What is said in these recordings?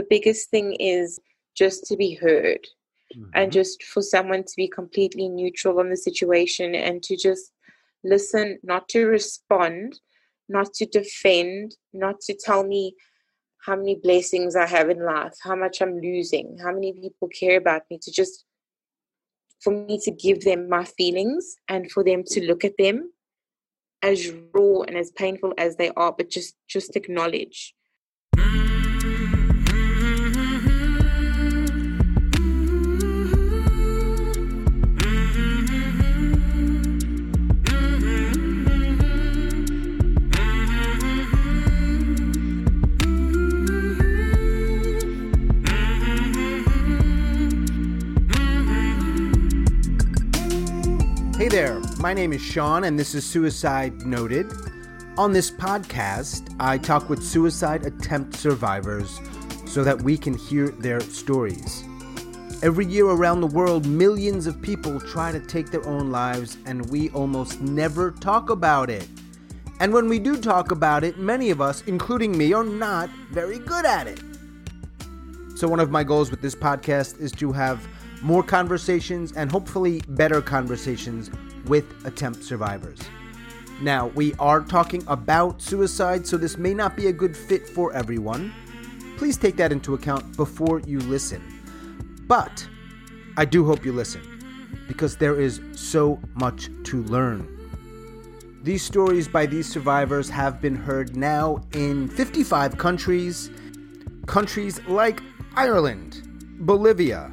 the biggest thing is just to be heard mm-hmm. and just for someone to be completely neutral on the situation and to just listen, not to respond, not to defend, not to tell me how many blessings I have in life, how much I'm losing, how many people care about me, to just for me to give them my feelings and for them to look at them as raw and as painful as they are, but just just acknowledge there, my name is Sean, and this is Suicide Noted. On this podcast, I talk with suicide attempt survivors so that we can hear their stories. Every year around the world, millions of people try to take their own lives, and we almost never talk about it. And when we do talk about it, many of us, including me, are not very good at it. So, one of my goals with this podcast is to have more conversations, and hopefully better conversations with attempt survivors. Now, we are talking about suicide, so this may not be a good fit for everyone. Please take that into account before you listen. But I do hope you listen because there is so much to learn. These stories by these survivors have been heard now in 55 countries. Countries like Ireland, Bolivia,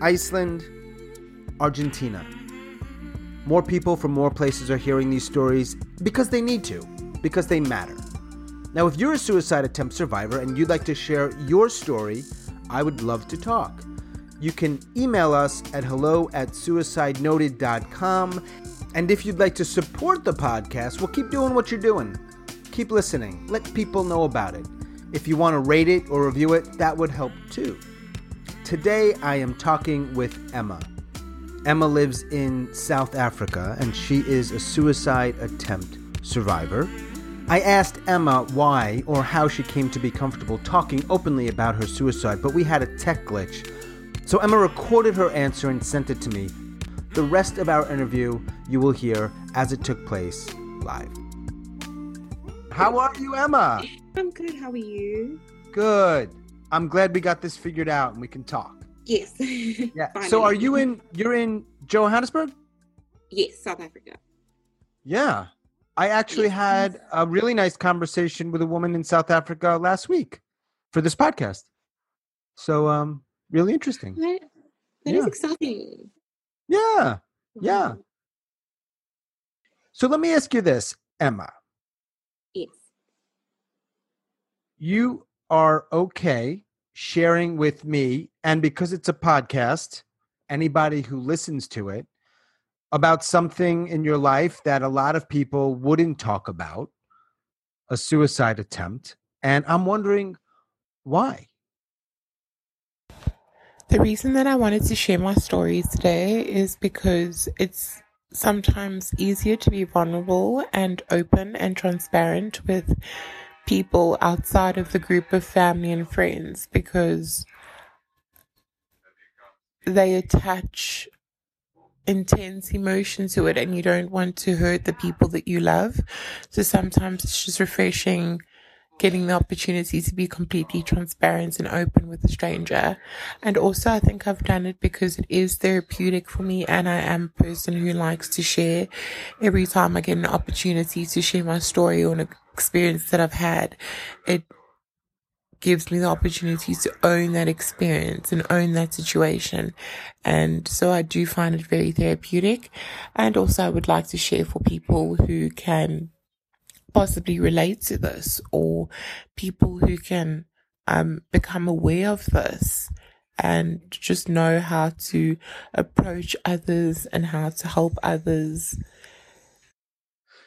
Iceland, Argentina. More people from more places are hearing these stories because they need to, because they matter. Now, if you're a suicide attempt survivor and you'd like to share your story, I would love to talk. You can email us at hello at suicidenoted.com. And if you'd like to support the podcast, well, keep doing what you're doing. Keep listening. Let people know about it. If you want to rate it or review it, that would help too. Today I am talking with Emma. Emma lives in South Africa and she is a suicide attempt survivor. I asked Emma why or how she came to be comfortable talking openly about her suicide, but we had a tech glitch. So Emma recorded her answer and sent it to me. The rest of our interview you will hear as it took place live. How are you, Emma? I'm good. How are you? Good. I'm glad we got this figured out and we can talk. Yes. yeah. so are you in you're in Johannesburg? Yes, South Africa. Yeah. I actually yes. had a really nice conversation with a woman in South Africa last week for this podcast. So um really interesting. that, that yeah. is exciting. Yeah. Yeah. So let me ask you this, Emma. Yes. You are okay sharing with me, and because it's a podcast, anybody who listens to it, about something in your life that a lot of people wouldn't talk about a suicide attempt. And I'm wondering why. The reason that I wanted to share my story today is because it's sometimes easier to be vulnerable and open and transparent with people outside of the group of family and friends because they attach intense emotion to it and you don't want to hurt the people that you love. So sometimes it's just refreshing getting the opportunity to be completely transparent and open with a stranger. And also, I think I've done it because it is therapeutic for me, and I am a person who likes to share. Every time I get an opportunity to share my story or an experience that I've had, it gives me the opportunity to own that experience and own that situation. And so I do find it very therapeutic. And also I would like to share for people who can possibly relate to this or people who can um, become aware of this and just know how to approach others and how to help others.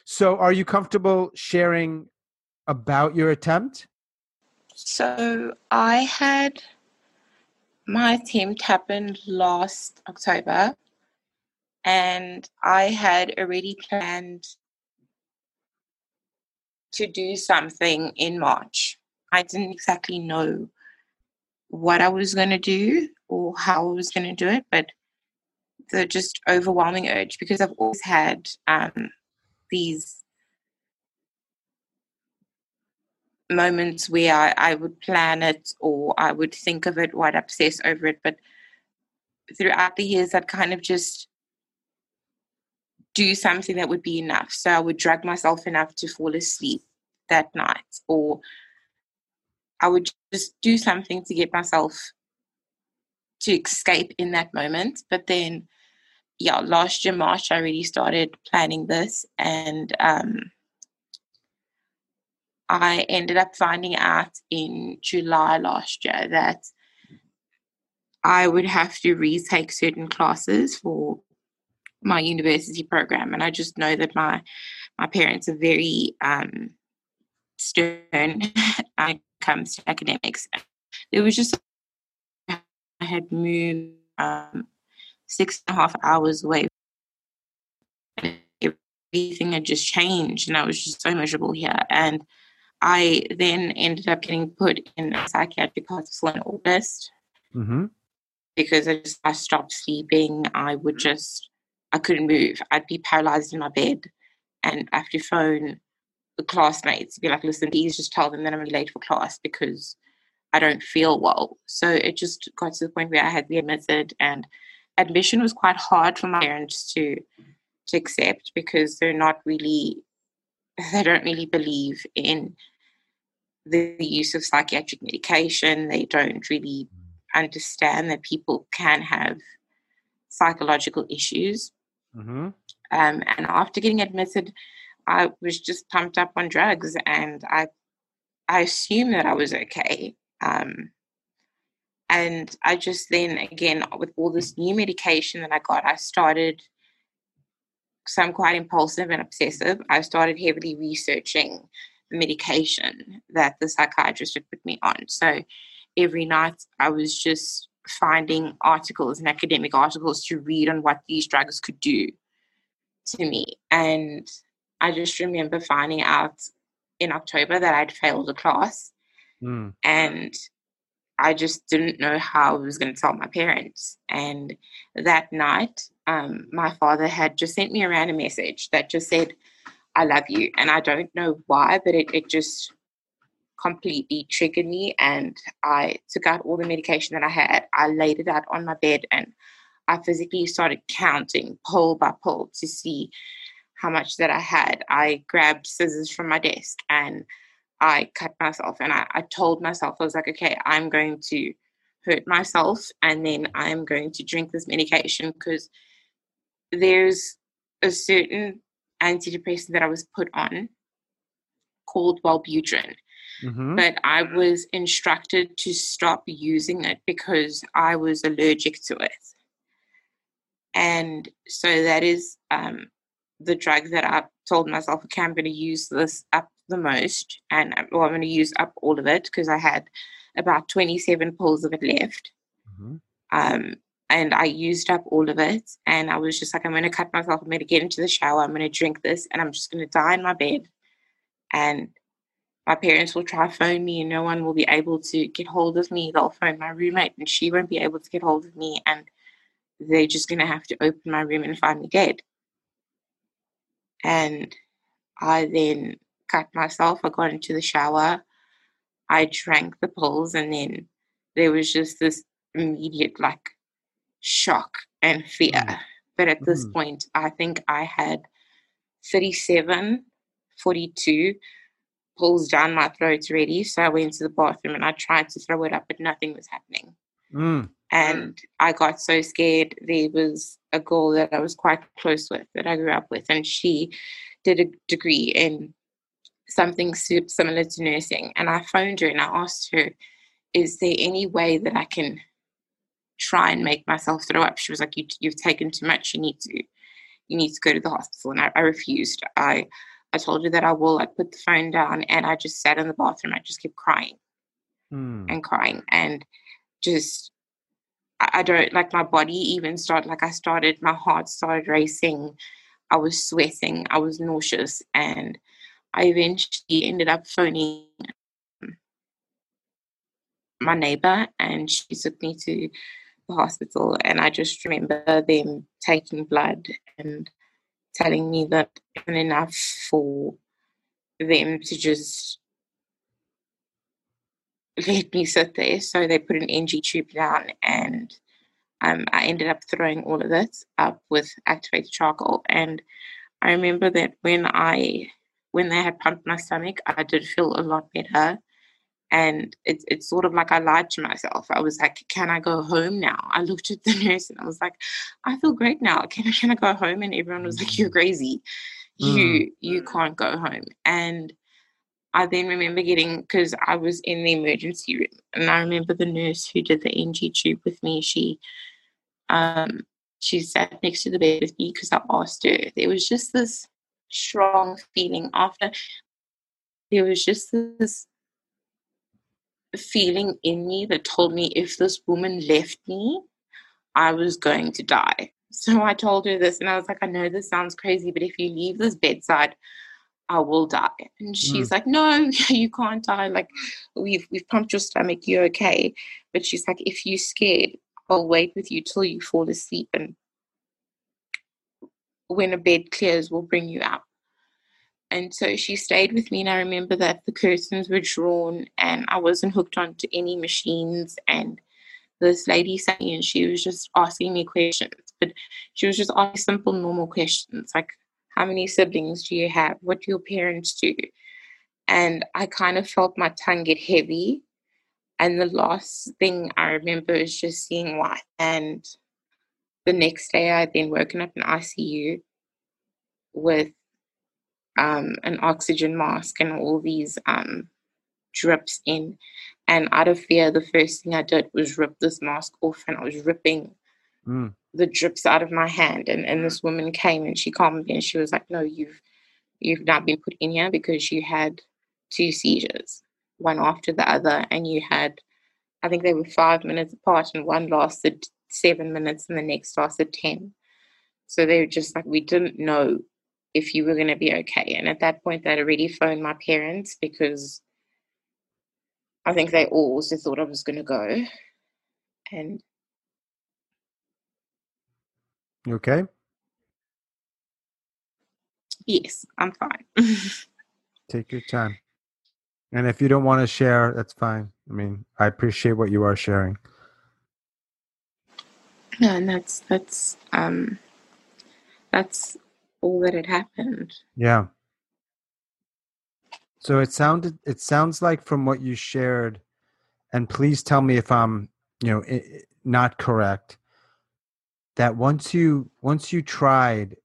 So, are you comfortable sharing about your attempt? So, I had my attempt happened last October, and I had already planned to do something in March. I didn't exactly know what I was going to do or how I was going to do it, but the just overwhelming urge because I've always had um, these moments where I, I would plan it or I would think of it or I'd obsess over it. But throughout the years, I'd kind of just do something that would be enough. So I would drug myself enough to fall asleep that night, or I would just do something to get myself to escape in that moment. But then, yeah, last year, March, I really started planning this, and um, I ended up finding out in July last year that I would have to retake certain classes for my university program, and I just know that my my parents are very um, stern when it comes to academics. It was just I had moved um, six and a half hours away. Everything had just changed, and I was just so miserable here. And I then ended up getting put in a psychiatric hospital in August mm-hmm. because I just I stopped sleeping. I would just I couldn't move. I'd be paralyzed in my bed and I have to phone the classmates be like, listen, please just tell them that I'm late for class because I don't feel well. So it just got to the point where I had to be admitted and admission was quite hard for my parents to to accept because they're not really they don't really believe in the use of psychiatric medication. They don't really mm. understand that people can have psychological issues. Mm-hmm. Um, and after getting admitted, I was just pumped up on drugs, and I I assumed that I was okay. Um, and I just then again with all this new medication that I got, I started. So I'm quite impulsive and obsessive. I started heavily researching the medication that the psychiatrist had put me on. So every night I was just finding articles and academic articles to read on what these drugs could do to me. And I just remember finding out in October that I'd failed a class. Mm. And I just didn't know how I was going to tell my parents. And that night, um, my father had just sent me around a message that just said, I love you. And I don't know why, but it, it just completely triggered me. And I took out all the medication that I had. I laid it out on my bed and I physically started counting pull by pull to see how much that I had. I grabbed scissors from my desk and I cut myself. And I, I told myself, I was like, okay, I'm going to hurt myself and then I'm going to drink this medication because there's a certain antidepressant that I was put on called Wellbutrin. Mm-hmm. But I was instructed to stop using it because I was allergic to it. And so that is um, the drug that I told myself, okay, I'm going to use this up the most. And well, I'm going to use up all of it because I had about 27 pills of it left. Mm-hmm. Um, and I used up all of it. And I was just like, I'm going to cut myself. I'm going to get into the shower. I'm going to drink this, and I'm just going to die in my bed. And my parents will try phone me, and no one will be able to get hold of me. They'll phone my roommate, and she won't be able to get hold of me. And they're just going to have to open my room and find me dead. And I then cut myself. I got into the shower. I drank the pills, and then there was just this immediate, like, shock and fear. Mm. But at this mm. point, I think I had 37, 42 pulls down my throat already. So I went to the bathroom and I tried to throw it up, but nothing was happening. Mm. And I got so scared. There was a girl that I was quite close with that I grew up with, and she did a degree in something similar to nursing. And I phoned her and I asked her, Is there any way that I can try and make myself throw up. She was like, you, "You've taken too much. You need to, you need to go to the hospital." And I, I refused. I I told you that I will. I put the phone down and I just sat in the bathroom. I just kept crying mm. and crying and just I, don't like my body even started like I started my heart started racing. I was sweating. I was nauseous and I eventually ended up phoning my neighbor and she took me to the hospital and I just remember them taking blood and telling me that even enough for them to just let me sit there. So they put an NG tube down and um, I ended up throwing all of it up with activated charcoal. And I remember that when I when they had pumped my stomach, I did feel a lot better. And it's it's sort of like I lied to myself. I was like, "Can I go home now?" I looked at the nurse and I was like, "I feel great now. Can I can I go home?" And everyone was like, "You're mm. crazy. You mm. you can't go home." And I then remember getting because I was in the emergency room, and I remember the nurse who did the NG tube with me. She um she sat next to the bed with me because I asked her. There was just this strong feeling after. There was just this feeling in me that told me if this woman left me, I was going to die. So I told her this, and I was like, I know this sounds crazy, but if you leave this bedside, I will die. And she's mm. like, No, you can't die. Like we've we've pumped your stomach, you're okay. But she's like, if you're scared, I'll wait with you till you fall asleep and when a bed clears, we'll bring you out. And so she stayed with me, and I remember that the curtains were drawn, and I wasn't hooked onto any machines. And this lady sat and she was just asking me questions, but she was just asking simple, normal questions like, "How many siblings do you have? What do your parents do?" And I kind of felt my tongue get heavy. And the last thing I remember is just seeing white. And the next day, I'd then woken up in ICU with um, an oxygen mask and all these um, drips in. And out of fear, the first thing I did was rip this mask off, and I was ripping mm. the drips out of my hand. And, and this woman came and she calmed me, and she was like, "No, you've you've not been put in here because you had two seizures, one after the other, and you had, I think they were five minutes apart, and one lasted seven minutes, and the next lasted ten. So they were just like, we didn't know if you were going to be okay. And at that point, they'd already phoned my parents because I think they all also thought I was going to go. And you okay? Yes, I'm fine. Take your time. And if you don't want to share, that's fine. I mean, I appreciate what you are sharing. Yeah, and that's that's um that's all that had happened. Yeah. So it sounded it sounds like from what you shared and please tell me if I'm, you know, not correct that once you once you tried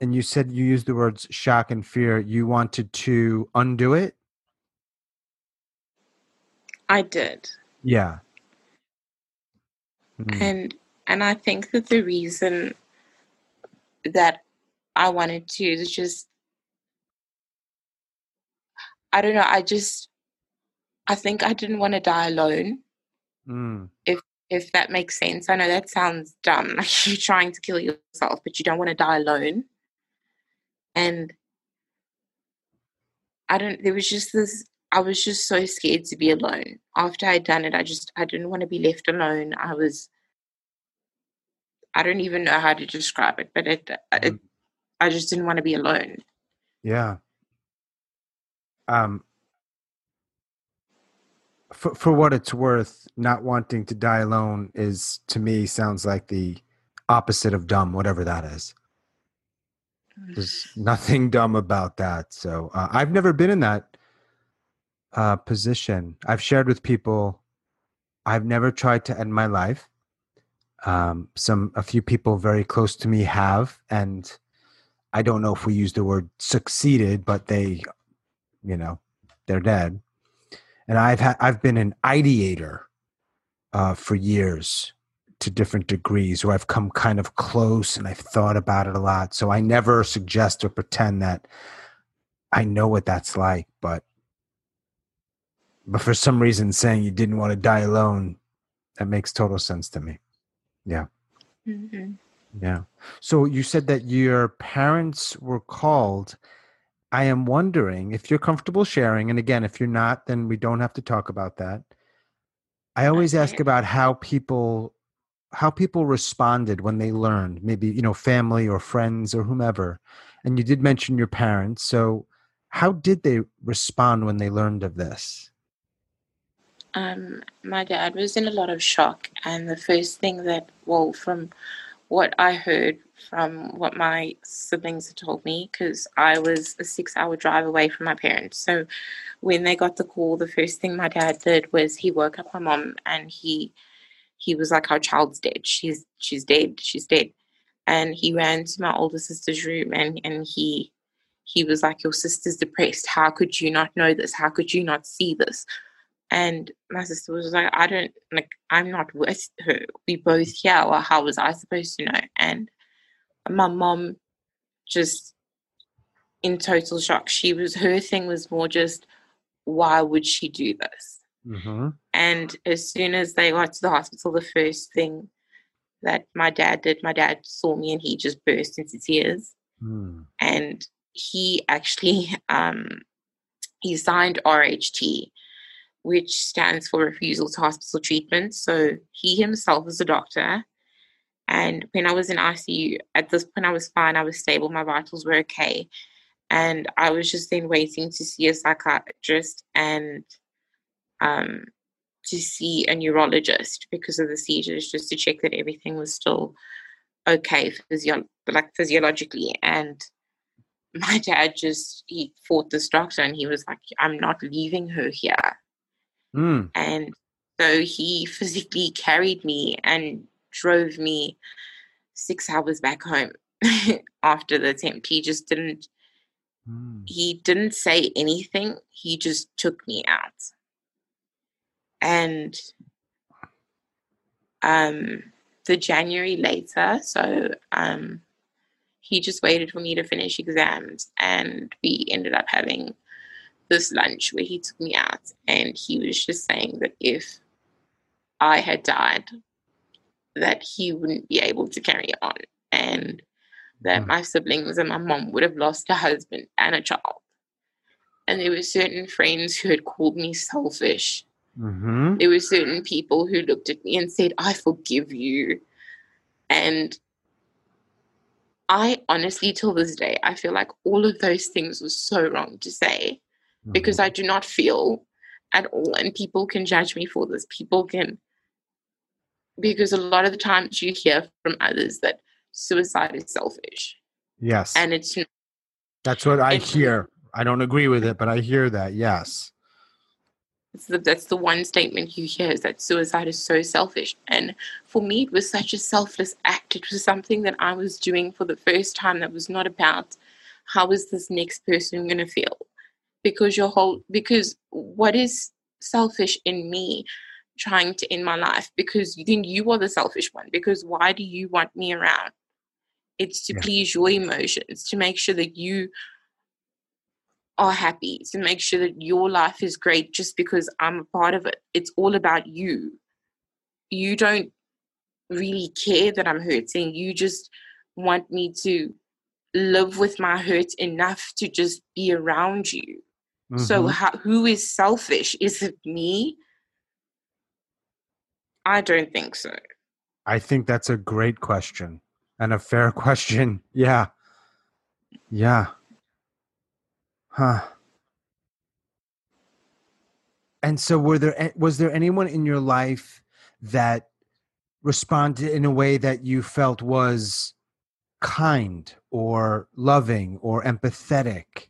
and you said you used the words shock and fear, you wanted to undo it? I did. Yeah. Mm. And and I think that the reason that I wanted to It's just I don't know, I just I think I didn't want to die alone. Mm. If if that makes sense. I know that sounds dumb, like you're trying to kill yourself, but you don't want to die alone. And I don't there was just this I was just so scared to be alone. After I'd done it, I just I didn't want to be left alone. I was I don't even know how to describe it, but it, it mm. I just didn't want to be alone. Yeah. Um for for what it's worth, not wanting to die alone is to me sounds like the opposite of dumb, whatever that is. There's nothing dumb about that. So uh, I've never been in that uh, position. I've shared with people. I've never tried to end my life. Um, some a few people very close to me have, and I don't know if we use the word succeeded, but they, you know, they're dead. And I've had I've been an ideator uh, for years to different degrees, where I've come kind of close and I've thought about it a lot. So I never suggest or pretend that I know what that's like, but but for some reason, saying you didn't want to die alone, that makes total sense to me. Yeah. Mm-hmm. Yeah. So you said that your parents were called. I am wondering if you're comfortable sharing, and again, if you're not, then we don't have to talk about that. I always ask about how people how people responded when they learned, maybe you know, family or friends or whomever. And you did mention your parents, so how did they respond when they learned of this? Um, my dad was in a lot of shock, and the first thing that, well, from what I heard from what my siblings had told me, because I was a six hour drive away from my parents. So when they got the call, the first thing my dad did was he woke up my mom and he he was like, Our child's dead. She's she's dead. She's dead. And he ran to my older sister's room and, and he he was like, Your sister's depressed. How could you not know this? How could you not see this? And my sister was like, I don't like I'm not with her. We both here. Well, how was I supposed to know? And my mom just in total shock. She was her thing was more just why would she do this? Mm-hmm. And as soon as they got to the hospital, the first thing that my dad did, my dad saw me and he just burst into tears. Mm. And he actually um, he signed RHT, which stands for refusal to hospital treatment. So he himself is a doctor. And when I was in ICU, at this point I was fine, I was stable, my vitals were okay. And I was just then waiting to see a psychiatrist and um, to see a neurologist because of the seizures, just to check that everything was still okay physio- like physiologically. And my dad just he fought this doctor and he was like, I'm not leaving her here. Mm. And so he physically carried me and drove me six hours back home after the attempt. He just didn't mm. he didn't say anything. He just took me out. And um the January later, so um he just waited for me to finish exams and we ended up having this lunch where he took me out and he was just saying that if I had died, that he wouldn't be able to carry on and that mm. my siblings and my mom would have lost a husband and a child. And there were certain friends who had called me selfish. Mm-hmm. There were certain people who looked at me and said, I forgive you. And I honestly, till this day, I feel like all of those things were so wrong to say mm-hmm. because I do not feel at all, and people can judge me for this. People can, because a lot of the times you hear from others that suicide is selfish. Yes. And it's not. That's what I hear. I don't agree with it, but I hear that. Yes. The, that's the one statement you hear is that suicide is so selfish. And for me, it was such a selfless act. It was something that I was doing for the first time that was not about how is this next person going to feel. Because your whole, because what is selfish in me trying to end my life? Because then you are the selfish one. Because why do you want me around? It's to yeah. please your emotions, to make sure that you are happy, to make sure that your life is great just because I'm a part of it. It's all about you. You don't really care that I'm hurting. You just want me to live with my hurt enough to just be around you. Mm-hmm. So, how, who is selfish? Is it me? I don't think so. I think that's a great question and a fair question. Yeah. Yeah. Huh. And so were there was there anyone in your life that responded in a way that you felt was kind or loving or empathetic?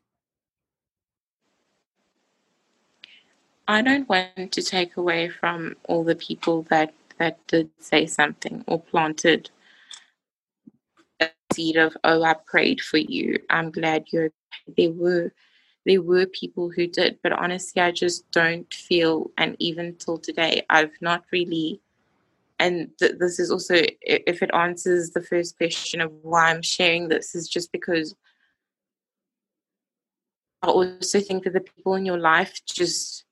I don't want to take away from all the people that that did say something or planted a seed of oh I prayed for you. I'm glad you're there were there were people who did, but honestly, I just don't feel, and even till today, I've not really. And th- this is also, if it answers the first question of why I'm sharing this, is just because I also think that the people in your life just,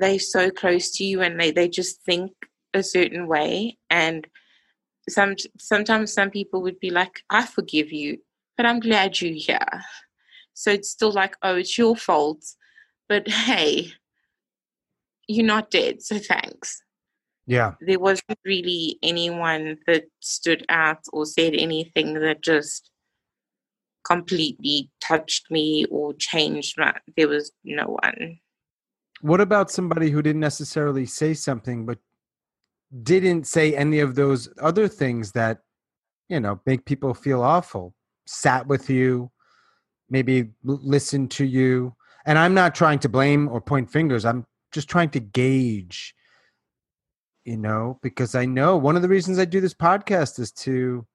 they're so close to you and they, they just think a certain way. And some sometimes some people would be like, I forgive you, but I'm glad you're here so it's still like, oh, it's your fault. But hey, you're not dead, so thanks. Yeah. There wasn't really anyone that stood out or said anything that just completely touched me or changed my there was no one. What about somebody who didn't necessarily say something but didn't say any of those other things that you know make people feel awful? Sat with you, maybe listened to you. And I'm not trying to blame or point fingers. I'm just trying to gauge you know, because I know one of the reasons I do this podcast is to,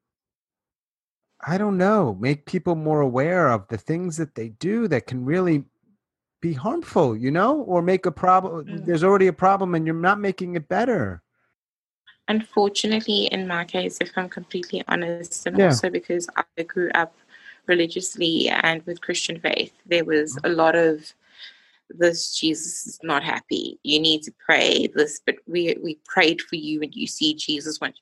I don't know, make people more aware of the things that they do that can really be harmful, you know, or make a problem. Mm. There's already a problem and you're not making it better. Unfortunately, in my case, if I'm completely honest, and yeah. also because I grew up religiously and with Christian faith, there was mm. a lot of this Jesus is not happy. You need to pray this, but we we prayed for you and you see Jesus went.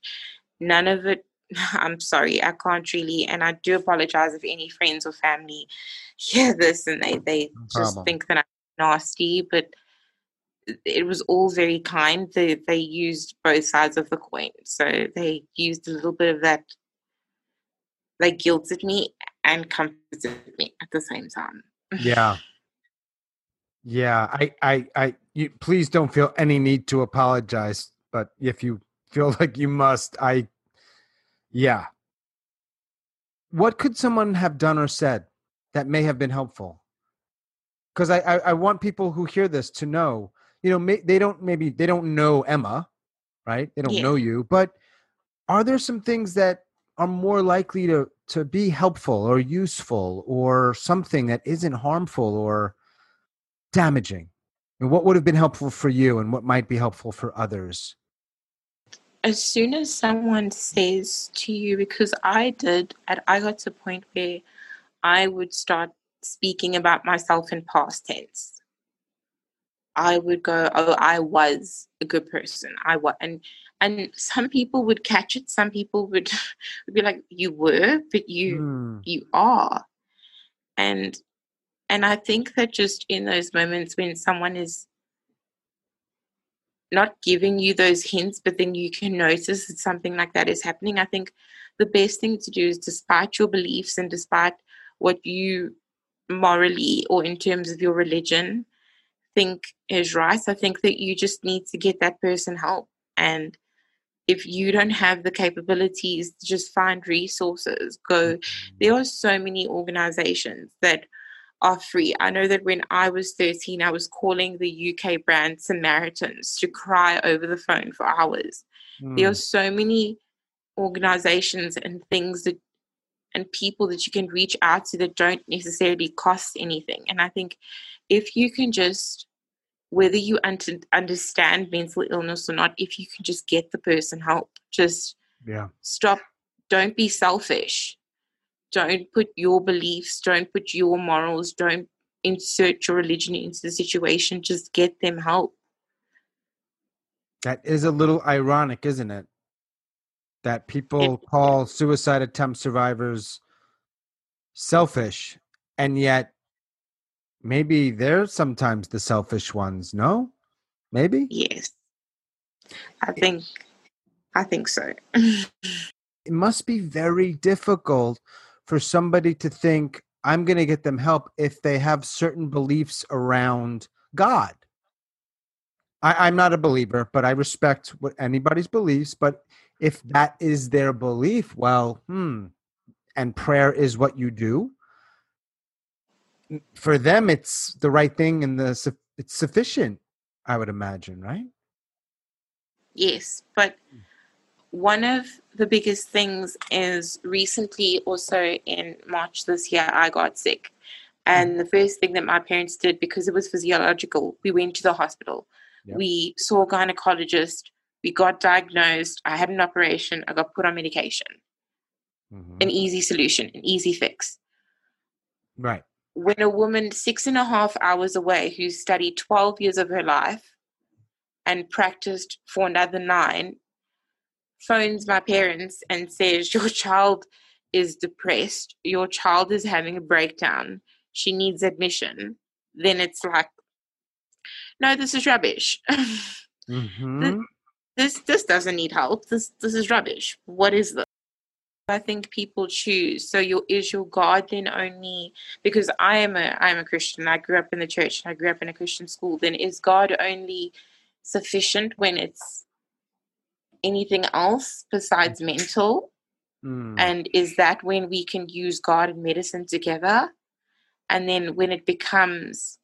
None of it I'm sorry, I can't really and I do apologize if any friends or family hear this and they, they no just think that I'm nasty, but it was all very kind. They they used both sides of the coin. So they used a little bit of that they guilted me and comforted me at the same time. Yeah. Yeah, I, I, I, you, please don't feel any need to apologize. But if you feel like you must, I, yeah. What could someone have done or said that may have been helpful? Because I, I, I, want people who hear this to know, you know, may, they don't maybe they don't know Emma, right? They don't yeah. know you, but are there some things that are more likely to to be helpful or useful or something that isn't harmful or damaging? And what would have been helpful for you and what might be helpful for others? As soon as someone says to you, because I did, at I got to a point where I would start speaking about myself in past tense. I would go, "Oh, I was a good person. I was," and and some people would catch it. Some people would, would be like, "You were, but you mm. you are," and and I think that just in those moments when someone is not giving you those hints, but then you can notice that something like that is happening, I think the best thing to do is, despite your beliefs and despite what you morally or in terms of your religion think is right, I think that you just need to get that person help. And if you don't have the capabilities just find resources, go. Mm-hmm. There are so many organizations that are free. I know that when I was 13, I was calling the UK brand Samaritans to cry over the phone for hours. Mm. There are so many organizations and things that and people that you can reach out to that don't necessarily cost anything. And I think if you can just whether you un- understand mental illness or not, if you can just get the person help, just yeah, stop. Don't be selfish don't put your beliefs, don't put your morals, don't insert your religion into the situation. Just get them help. That is a little ironic, isn't it? That people it, call suicide attempt survivors selfish, and yet maybe they're sometimes the selfish ones, no? Maybe? Yes. I think I think so. it must be very difficult for somebody to think I'm going to get them help if they have certain beliefs around God. I, am not a believer, but I respect what anybody's beliefs. But if that is their belief, well, hmm, and prayer is what you do. For them, it's the right thing and the it's sufficient. I would imagine, right? Yes, but hmm one of the biggest things is recently, also in March this year, I got sick. And the first thing that my parents did, because it was physiological, we went to the hospital. Yep. We saw a gynecologist. We got diagnosed. I had an operation. I got put on medication. Mm-hmm. An easy solution, an easy fix. Right. When a woman six and a half hours away who studied 12 years of her life and practiced for another nine phones my parents and says, Your child is depressed, your child is having a breakdown, she needs admission, then it's like, no, this is rubbish. mm-hmm. this, this doesn't need help. This this is rubbish. What is this? I think people choose. So your is your God then only because I am a I am a Christian. I grew up in the church and I grew up in a Christian school. Then is God only sufficient when it's anything else besides mental? Mm. And is that when we can use God and medicine together? And then when it becomes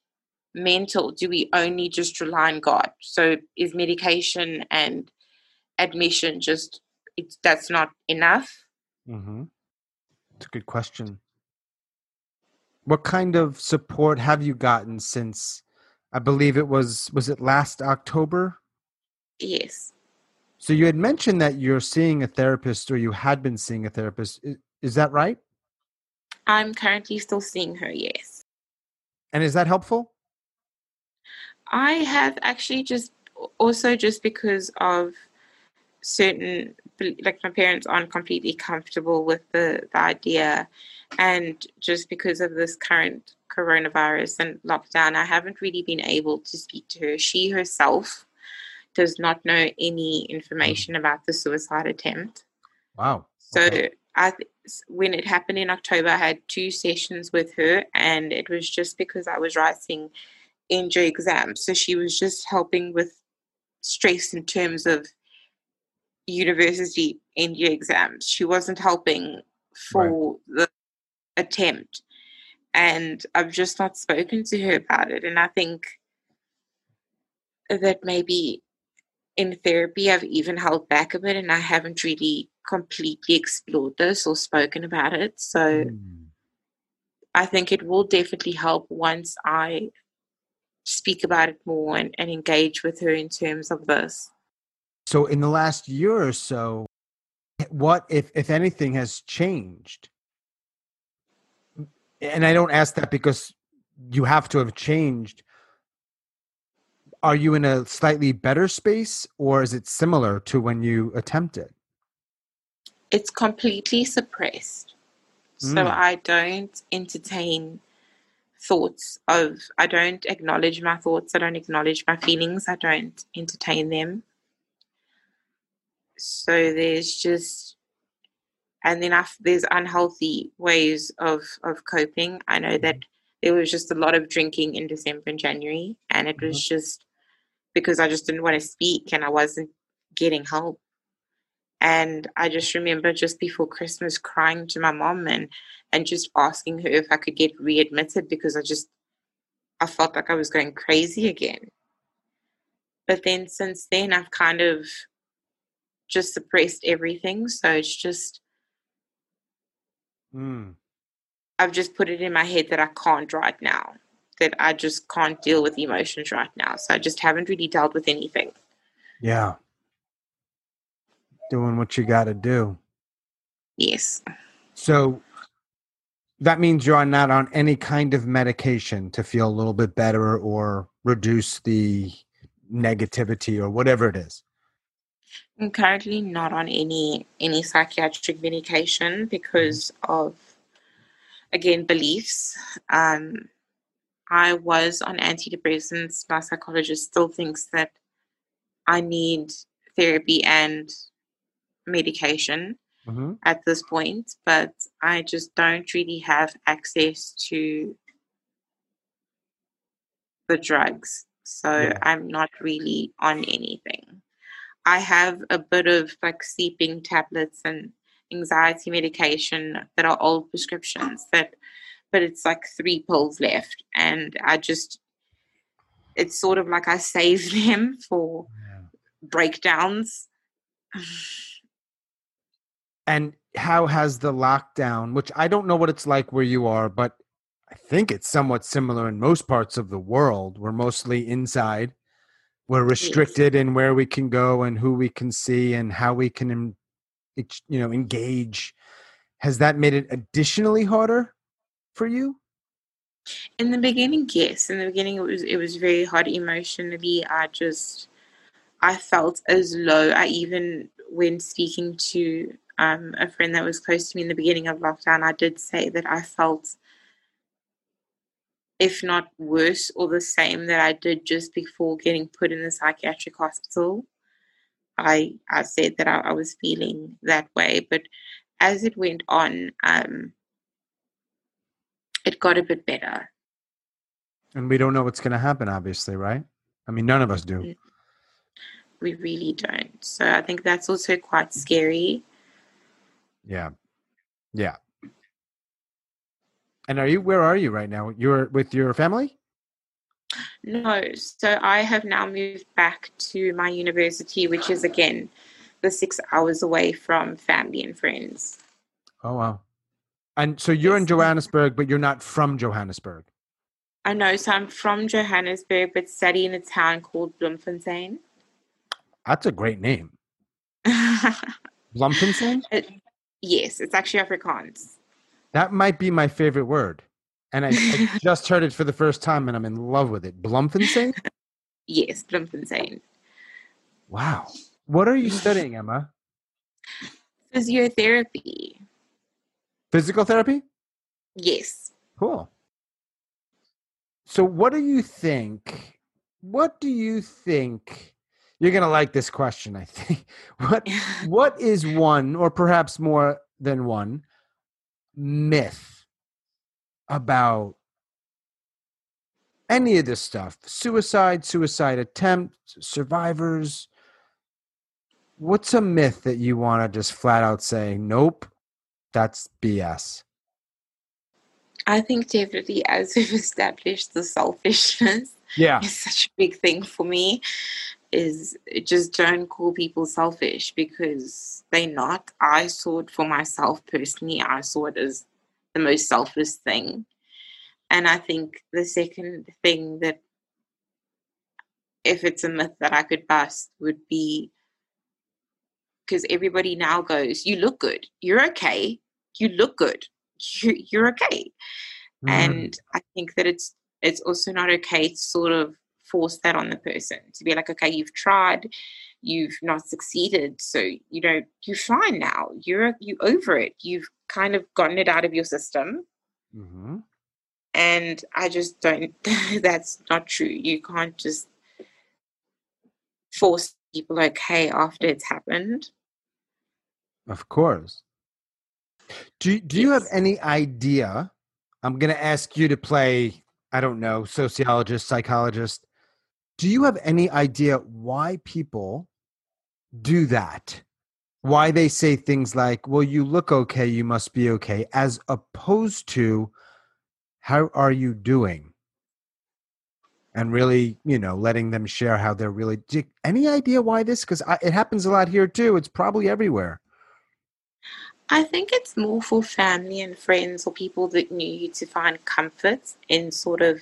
mental, do we only just rely on God? So is medication and admission just it's that's not enough? Mm-hmm. It's a good question. What kind of support have you gotten since? I believe it was was it last October? Yes. So you had mentioned that you're seeing a therapist, or you had been seeing a therapist. Is, is that right? I'm currently still seeing her. Yes. And is that helpful? I have actually just also just because of certain like my parents aren't completely comfortable with the, the idea and just because of this current coronavirus and lockdown i haven't really been able to speak to her she herself does not know any mm. information about the suicide attempt wow so okay. i when it happened in october i had two sessions with her and it was just because i was writing NJ exams so she was just helping with stress in terms of university NJ exams. She wasn't helping for right. the attempt. And I've just not spoken to her about it. And I think that maybe in therapy I've even held back a bit and I haven't really completely explored this or spoken about it. So mm. I think it will definitely help once I speak about it more and, and engage with her in terms of this. So in the last year or so, what if if anything has changed? And I don't ask that because you have to have changed. Are you in a slightly better space or is it similar to when you attempted? It's completely suppressed. Mm. So I don't entertain thoughts of I don't acknowledge my thoughts, I don't acknowledge my feelings, I don't entertain them. So there's just, and then after, there's unhealthy ways of of coping. I know that mm-hmm. there was just a lot of drinking in December and January, and it was mm-hmm. just because I just didn't want to speak and I wasn't getting help. And I just remember just before Christmas crying to my mom and and just asking her if I could get readmitted because I just I felt like I was going crazy again. But then since then I've kind of just suppressed everything. So it's just, mm. I've just put it in my head that I can't right now, that I just can't deal with emotions right now. So I just haven't really dealt with anything. Yeah. Doing what you got to do. Yes. So that means you're not on any kind of medication to feel a little bit better or reduce the negativity or whatever it is. I'm currently not on any any psychiatric medication because of again beliefs. Um, I was on antidepressants. My psychologist still thinks that I need therapy and medication mm-hmm. at this point, but I just don't really have access to the drugs. So yeah. I'm not really on anything. I have a bit of like sleeping tablets and anxiety medication that are old prescriptions that but it's like three pills left and I just it's sort of like I save them for yeah. breakdowns. and how has the lockdown, which I don't know what it's like where you are, but I think it's somewhat similar in most parts of the world. We're mostly inside we're restricted yes. in where we can go and who we can see and how we can you know engage has that made it additionally harder for you? In the beginning yes. In the beginning it was it was very hard emotionally. I just i felt as low. I even when speaking to um, a friend that was close to me in the beginning of lockdown i did say that i felt if not worse or the same that I did just before getting put in the psychiatric hospital. I I said that I, I was feeling that way, but as it went on, um, it got a bit better. And we don't know what's going to happen, obviously, right? I mean, none of us do. Mm. We really don't. So I think that's also quite scary. Yeah. Yeah. And are you where are you right now? You're with your family? No. So I have now moved back to my university, which is again the six hours away from family and friends. Oh wow. And so you're yes. in Johannesburg, but you're not from Johannesburg. I know. So I'm from Johannesburg, but study in a town called Bloemfontein. That's a great name. Bloemfontein? It, yes, it's actually Afrikaans. That might be my favorite word. And I, I just heard it for the first time and I'm in love with it. Bloemfontein? yes, Bloemfontein. Wow. What are you studying, Emma? Physiotherapy. Physical therapy? Yes. Cool. So what do you think? What do you think? You're going to like this question, I think. What what is one or perhaps more than one myth about any of this stuff suicide suicide attempts survivors what's a myth that you want to just flat out say nope that's bs i think definitely as we've established the selfishness yeah is such a big thing for me is just don't call people selfish because they're not. I saw it for myself personally. I saw it as the most selfish thing. And I think the second thing that, if it's a myth that I could bust, would be because everybody now goes, You look good. You're okay. You look good. You're, you're okay. Mm. And I think that it's it's also not okay to sort of force that on the person to be like, okay, you've tried, you've not succeeded, so you know you're fine now. You're you over it. You've kind of gotten it out of your system. Mm-hmm. And I just don't. that's not true. You can't just force people okay after it's happened. Of course. Do Do you yes. have any idea? I'm going to ask you to play. I don't know, sociologist, psychologist do you have any idea why people do that? Why they say things like, well, you look okay, you must be okay, as opposed to, how are you doing? And really, you know, letting them share how they're really. Do you, any idea why this? Because it happens a lot here too. It's probably everywhere. I think it's more for family and friends or people that need you to find comfort in sort of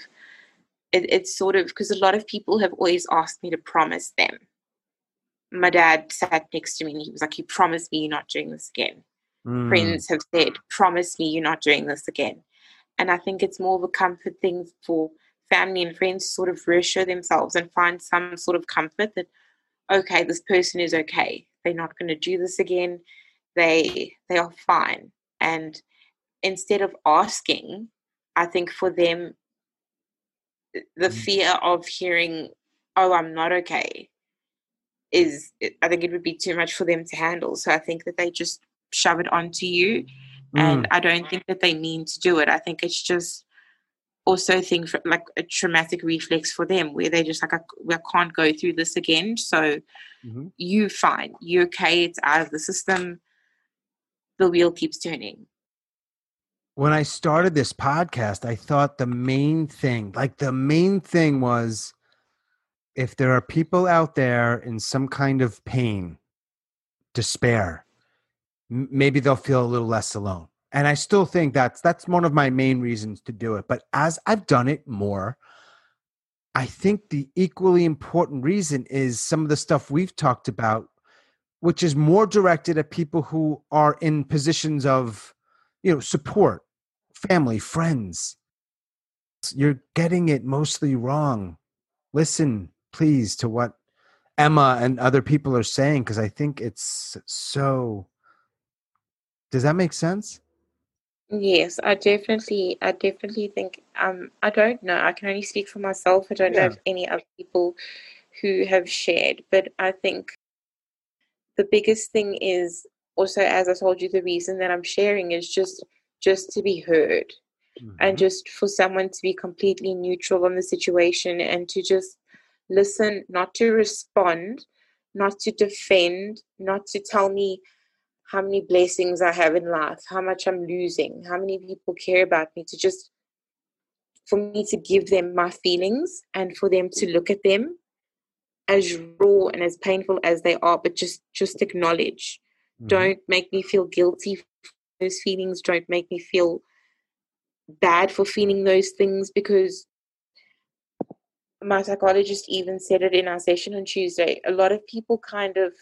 it, it's sort of because a lot of people have always asked me to promise them. My dad sat next to me and he was like, You promise me you're not doing this again. Mm. Friends have said, Promise me you're not doing this again. And I think it's more of a comfort thing for family and friends to sort of reassure themselves and find some sort of comfort that, okay, this person is okay. They're not going to do this again. They they are fine. And instead of asking, I think for them the mm. fear of hearing, "Oh, I'm not okay," is I think it would be too much for them to handle. So I think that they just shove it onto you, mm. and I don't think that they mean to do it. I think it's just also things like a traumatic reflex for them where they're just like I, I can't go through this again so mm-hmm. you fine you okay it's out of the system the wheel keeps turning when I started this podcast, I thought the main thing, like the main thing was if there are people out there in some kind of pain, despair, maybe they'll feel a little less alone. And I still think that's that's one of my main reasons to do it. But as I've done it more, I think the equally important reason is some of the stuff we've talked about, which is more directed at people who are in positions of you know support family, friends. You're getting it mostly wrong. Listen, please, to what Emma and other people are saying, because I think it's so. Does that make sense? Yes, I definitely, I definitely think. Um, I don't know. I can only speak for myself. I don't know if any other people who have shared, but I think the biggest thing is also, as I told you, the reason that I'm sharing is just just to be heard and Mhm. just for someone to be completely neutral on the situation and to just listen, not to respond, not to defend, not to tell me how many blessings I have in life, how much I'm losing, how many people care about me, to just for me to give them my feelings and for them to look at them as raw and as painful as they are, but just just acknowledge. Mhm. Don't make me feel guilty for those feelings. Don't make me feel bad for feeling those things because my psychologist even said it in our session on Tuesday. A lot of people kind of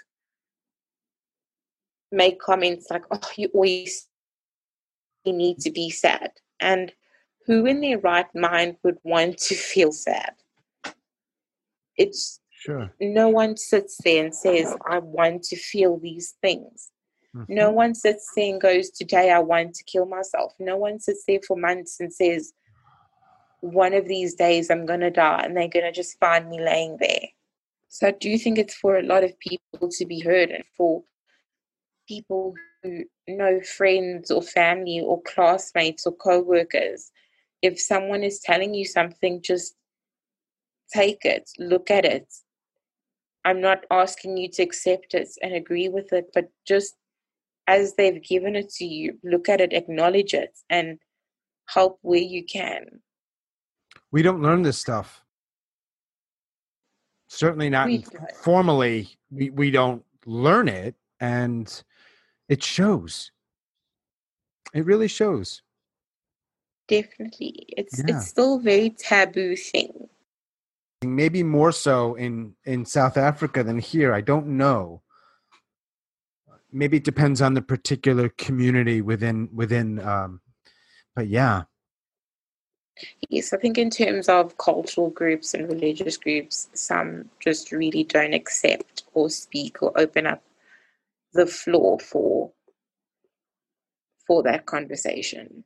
make comments like, oh, you always need to be sad. And who in their right mind would want to feel sad? It's Sure. no one sits there and says, I want to feel these things. No Mhm. one sits there and goes, Today I want to kill myself. No one sits there for months and says, One of these days I'm going to die, and they're going to just find me laying there. So I do think it's for a lot of people to be heard and for people who know friends or family or classmates or co workers. If someone is telling you something, just take it, look at it. I'm not asking you to accept it and agree with it, but just as they've given it to you, look at it, acknowledge it, and help where you can. We don't learn this stuff. Certainly not We formally. We we don't learn it, and it shows. It really shows. Definitely. It's Yeah. it's still a very taboo thing. Maybe more so in in South Africa than here. I don't know. Maybe it depends on the particular community within within. Um, but yeah, Yes, I think in terms of cultural groups and religious groups, some just really don't accept or speak or open up the floor for for that conversation.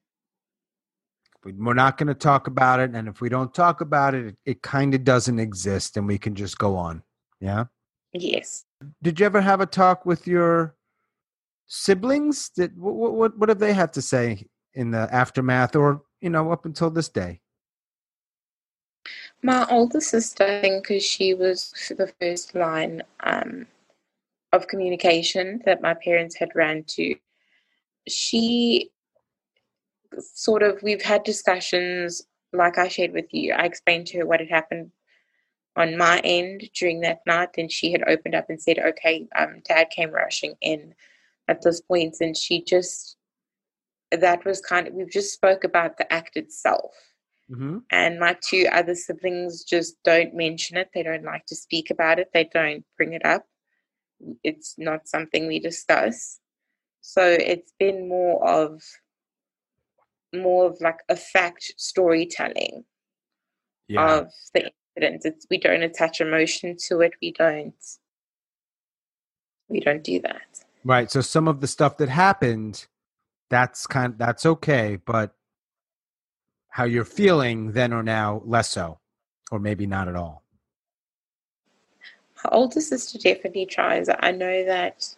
We- we're not going to talk about it, and if we don't talk about it, it, it kind of doesn't exist, and we can just go on. Yeah. Yes. Did you ever have a talk with your siblings? Did what what what have they had to say in the aftermath, or you know, up until this day? My older sister, I think, because she was the first line um, of communication that my parents had ran to, she sort of, we've had discussions, like I shared with you. I explained to her what had happened on my end during that night, and she had opened up and said, Okay, um, dad came rushing in at this point, and she just, that was kind of, we've just spoke about the act itself Mm-hmm. and my two other siblings just don't mention it. They don't like to speak about it. They don't bring it up. It's not something we discuss. So it's been more of more of like a fact storytelling Yeah. of the incident. It's we don't attach emotion to it. We don't we don't do that. right. So some of the stuff that happened, that's kind that's okay, but how you're feeling then or now, less so, or maybe not at all. My older sister definitely tries. I know that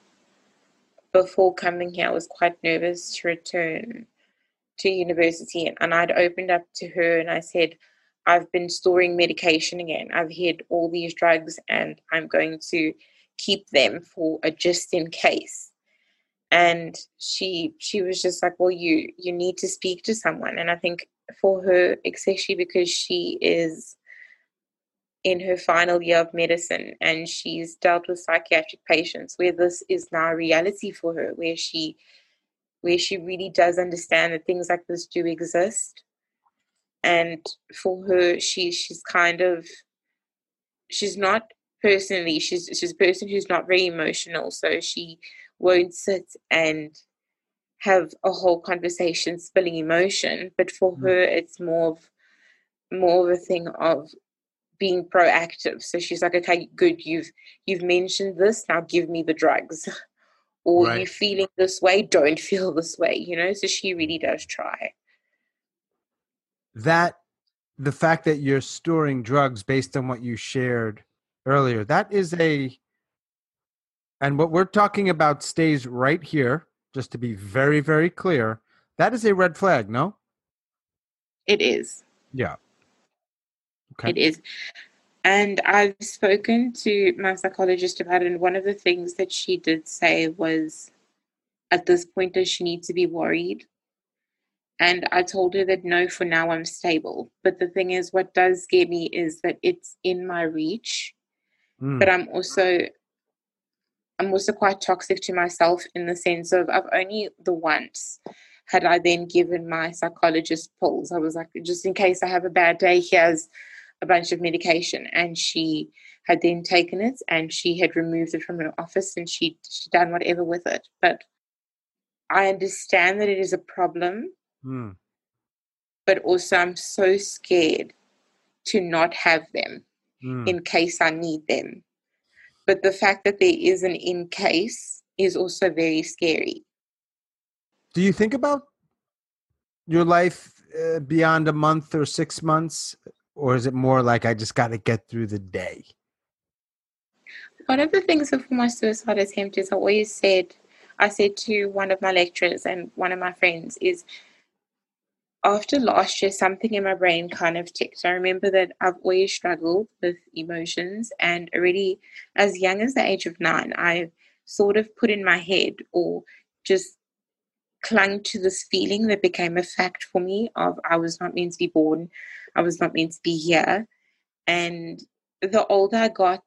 before coming here, I was quite nervous to return to university, and I'd opened up to her and I said, I've been storing medication again. I've hid all these drugs, and I'm going to keep them for a just in case. And she she was just like, well, you you need to speak to someone, and I think for her, especially because she is in her final year of medicine and she's dealt with psychiatric patients where this is now reality for her where she where she really does understand that things like this do exist and for her she she's kind of she's not personally she's she's a person who's not very emotional so she won't sit and have a whole conversation spilling emotion but for Mm. her it's more of more of a thing of being proactive. So she's like, okay, good, you've you've mentioned this, now give me the drugs. or Right. you feeling this way, don't feel this way, you know? So she really does try. that the fact that you're storing drugs based on what you shared earlier that is a and what we're talking about stays right here just to be very very clear that is a red flag no It is. yeah Okay. It is. And I've spoken to my psychologist about it, and one of the things that she did say was at this point, does she need to be worried? And I told her that no, for now I'm stable. But the thing is, what does scare me is that it's in my reach, Mm, but I'm also I'm also quite toxic to myself in the sense of I've only the once had I then given my psychologist pills. I was like, just in case I have a bad day, here's a bunch of medication. And she had then taken it and she had removed it from her office and she she done whatever with it. But I understand that it is a problem, mm, but also I'm so scared to not have them mm. in case I need them. But the fact that there is an in case is also very scary. do you think about your life uh, beyond a month or six months or is it more like i just got to get through the day One of the things before my suicide attempt is I always said, I said to one of my lecturers and one of my friends is after last year, something in my brain kind of ticked. I remember that I've always struggled with emotions, and already as young as the age of nine, I sort of put in my head or just clung to this feeling that became a fact for me of I was not meant to be born, I was not meant to be here. And the older I got,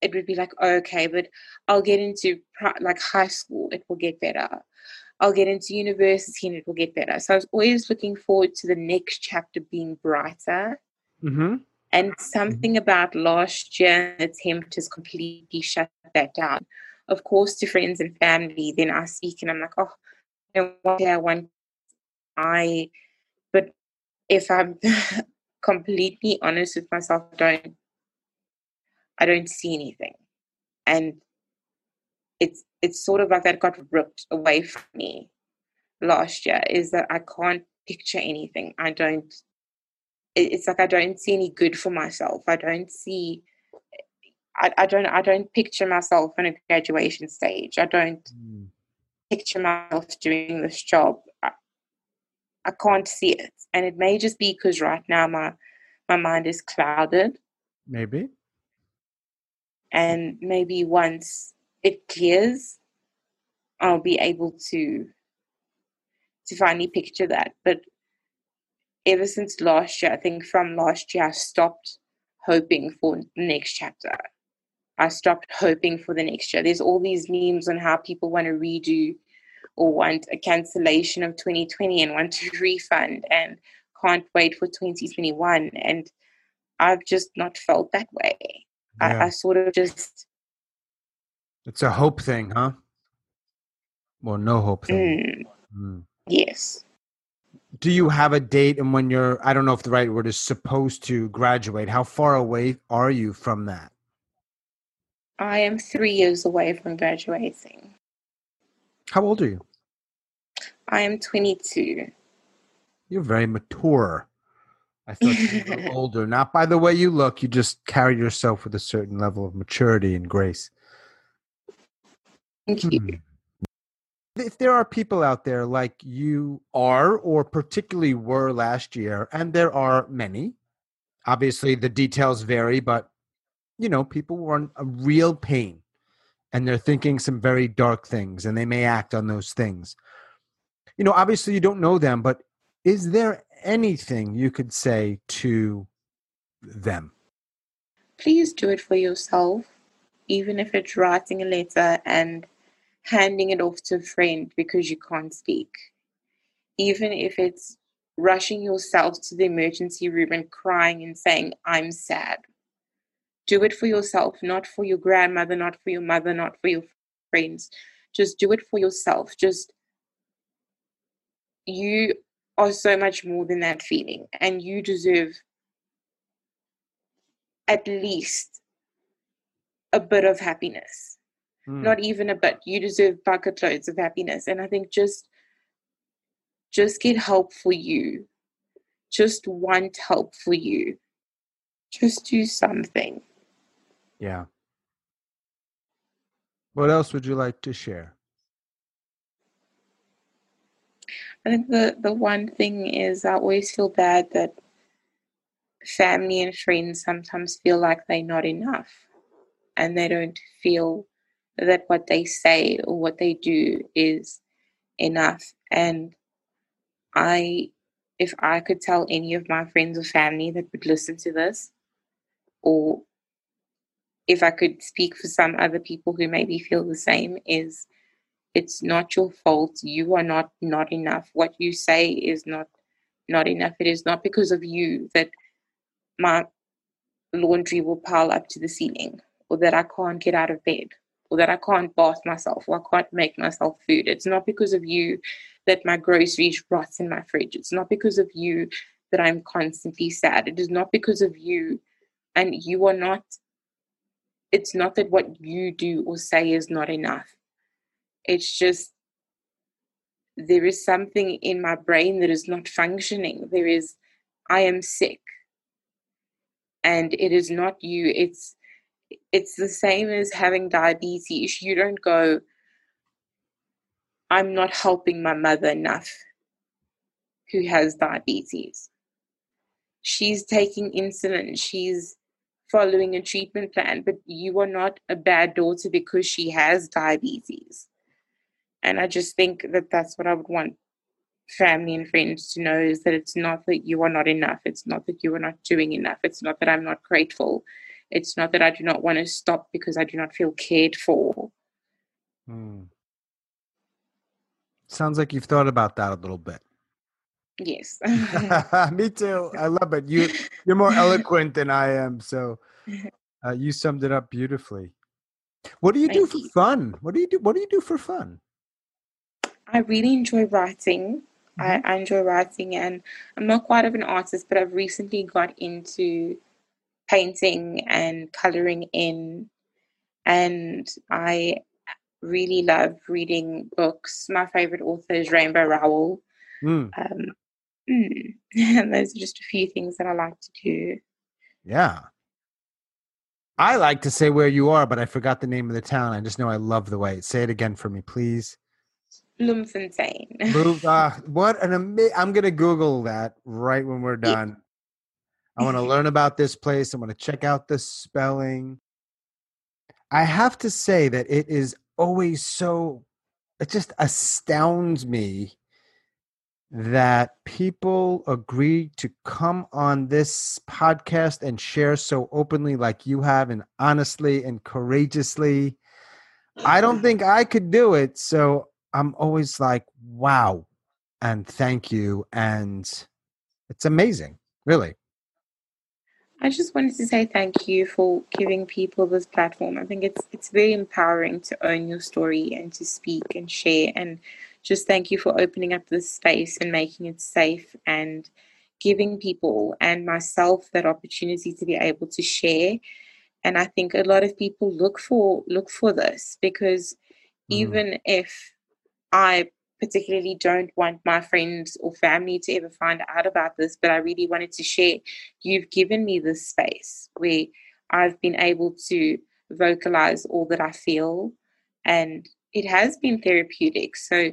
it would be like, oh, okay, but I'll get into pri- like high school, it will get better. I'll get into university and it will get better. So I was always looking forward to the next chapter being brighter. mm-hmm. And something about last year attempt has completely shut that down. Of course, to friends and family, then I speak and I'm like, oh, you know, one day I want I, but if I'm completely honest with myself, I don't, I don't see anything, and it's it's sort of like that got ripped away from me last year. Is that I can't picture anything. I don't. It's like I don't see any good for myself. I don't see. I, I don't I don't picture myself on a graduation stage. I don't Mm. picture myself doing this job. I, can't see it. And it may just be because right now my my mind is clouded maybe and maybe once it clears I'll be able to to finally picture that. But ever since last year, I think from last year I stopped hoping for the next chapter. I stopped hoping for the next year. There's all these memes on how people want to redo or want a cancellation of 2020 and want to refund and can't wait for 2021. And I've just not felt that way. Yeah. I, I sort of just, it's a hope thing huh well no hope thing mm, Mm. yes. do you have a date and when you're i don't know if the right word is supposed to graduate how far away are you from that I am three years away from graduating. How old are you I am 22. you're very mature i thought you were older not by the way you look you just carry yourself with a certain level of maturity and grace Thank you. Hmm. If there are people out there like you are, or particularly were last year, and there are many, obviously the details vary, but you know, people were in a real pain and they're thinking some very dark things and they may act on those things. You know, obviously you don't know them, but is there anything you could say to them? Please do it for yourself, even if it's writing a letter and handing it off to a friend because you can't speak. Even if it's rushing yourself to the emergency room and crying and saying, I'm sad. Do it for yourself, not for your grandmother, not for your mother, not for your friends. Just do it for yourself. Just you are so much more than that feeling, and you deserve at least a bit of happiness. mm. not even a bit. You deserve bucket loads of happiness. And I think just just get help for you. Just want help for you. Just do something. Yeah. What else would you like to share? I think the, the one thing is I always feel bad that family and friends sometimes feel like they're not enough and they don't feel that what they say or what they do is enough. And I, if I could tell any of my friends or family that would listen to this, or if I could speak for some other people who maybe feel the same, is it's not your fault. You are not not enough. What you say is not not enough. It is not because of you that my laundry will pile up to the ceiling, or that I can't get out of bed, or that I can't bath myself, or I can't make myself food. It's not because of you that my groceries rot in my fridge. It's not because of you that I'm constantly sad. It is not because of you, and you are not it's not that what you do or say is not enough. It's just there is something in my brain that is not functioning. There is, I am sick. And it is not you. It's it's the same as having diabetes. You don't go, I'm not helping my mother enough who has diabetes. She's taking insulin. She's following a treatment plan, but you are not a bad daughter because she has diabetes. And I just think that that's what I would want family and friends to know is that it's not that you are not enough. It's not that you are not doing enough. It's not that I'm not grateful. It's not that I do not want to stop because I do not feel cared for. Hmm. Sounds like you've thought about that a little bit. Yes. Me too. I love it. You you're more eloquent than I am, so uh, you summed it up beautifully. What do you Thank do for you. fun? What do you do? What do you do for fun? I really enjoy writing. Mm-hmm. I, I enjoy writing, and I'm not quite of an artist, but I've recently got into painting and coloring in, and I really love reading books. My favorite author is Rainbow Rowell. Mm. Um, Mm. And those are just a few things that I like to do. Yeah. I like to say where you are, but I forgot the name of the town. I just know I love the way. Say it again for me, please. Bloemfontein. uh, what an amazing! I'm gonna Google that right when we're done. I want to learn about this place. I want to check out the spelling. I have to say that it is always so. It just astounds me that people agree to come on this podcast and share so openly like you have and honestly and courageously. I don't think I could do it. So I'm always like, wow, and thank you. And it's amazing, really. I just wanted to say thank you for giving people this platform. I think it's it's very empowering to own your story and to speak and share and just thank you for opening up this space and making it safe and giving people and myself that opportunity to be able to share and i think a lot of people look for look for this because mm. even if i particularly don't want my friends or family to ever find out about this but i really wanted to share you've given me this space where i've been able to vocalize all that i feel and it has been therapeutic so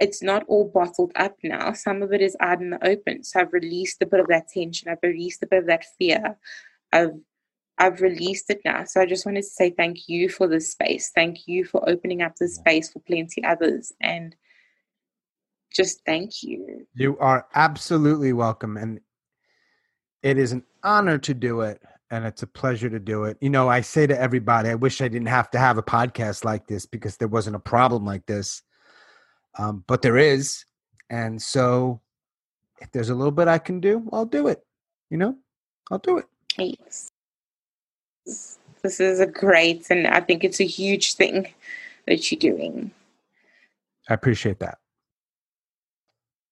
it's not all bottled up now. Some of it is out in the open. So I've released a bit of that tension. I've released a bit of that fear. I've I've released it now. So I just wanted to say thank you for this space. Thank you for opening up this space for plenty others. And just thank you. You are absolutely welcome. And it is an honor to do it. And it's a pleasure to do it. You know, I say to everybody, I wish I didn't have to have a podcast like this because there wasn't a problem like this um, but there is. And so if there's a little bit I can do, I'll do it. You know, I'll do it. Yes. This is a great, and I think it's a huge thing that you're doing. I appreciate that.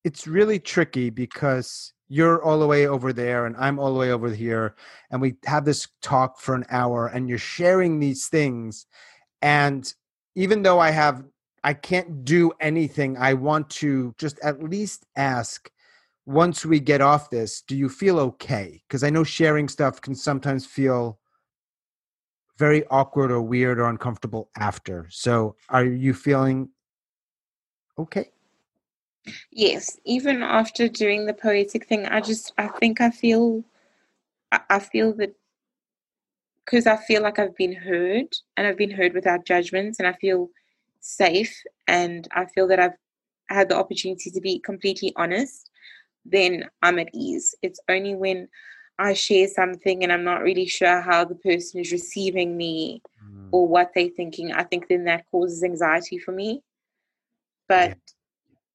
It's really tricky because you're all the way over there and I'm all the way over here, and we have this talk for an hour, and you're sharing these things, And even though I have, I can't do anything, I want to just at least ask once we get off this, do you feel okay? Because I know sharing stuff can sometimes feel very awkward or weird or uncomfortable after. So are you feeling okay? Yes, even after doing the poetic thing, I just I think I feel I feel that because I feel like I've been heard and I've been heard without judgments and I feel safe and I feel that I've had the opportunity to be completely honest, then I'm at ease. It's only when I share something and I'm not really sure how the person is receiving me mm. or what they're thinking, I think then that causes anxiety for me. But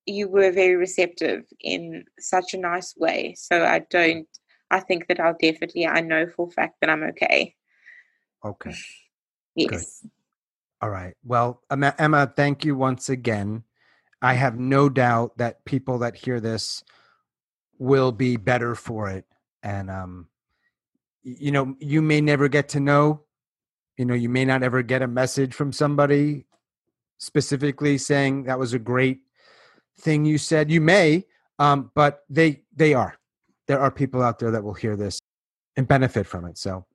yeah. you were very receptive in such a nice way. So I don't, I think that I'll definitely, I know for a fact that I'm okay. Okay. Yes. Good. All right. Well, Emma, thank you once again. I have no doubt that people that hear this will be better for it. And um you know you may never get to know you know you may not ever get a message from somebody specifically saying that was a great thing you said. You may um but they they are. There are people out there that will hear this and benefit from it. So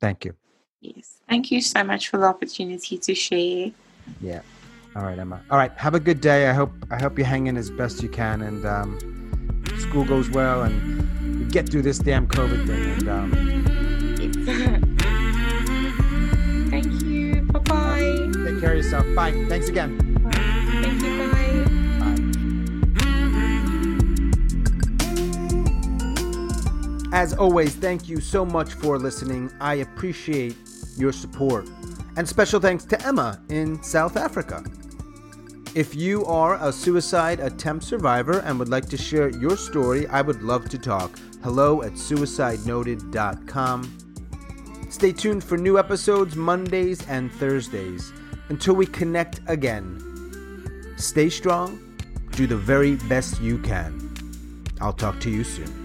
thank you yes thank you so much for the opportunity to share yeah all right emma all right have a good day i hope i hope you hang in as best you can and um school goes well and you get through this damn COVID thing. And um, thank you. Bye bye. Take care of yourself. Bye. Thanks again. Bye. Thank you. Bye. Bye. As always, thank you so much for listening. I appreciate your support. And special thanks to Emma in South Africa. If you are a suicide attempt survivor and would like to share your story, I would love to talk hello at suicidenoted.com. Stay tuned for new episodes Mondays and Thursdays. Until we connect again, stay strong, do the very best you can. I'll talk to you soon.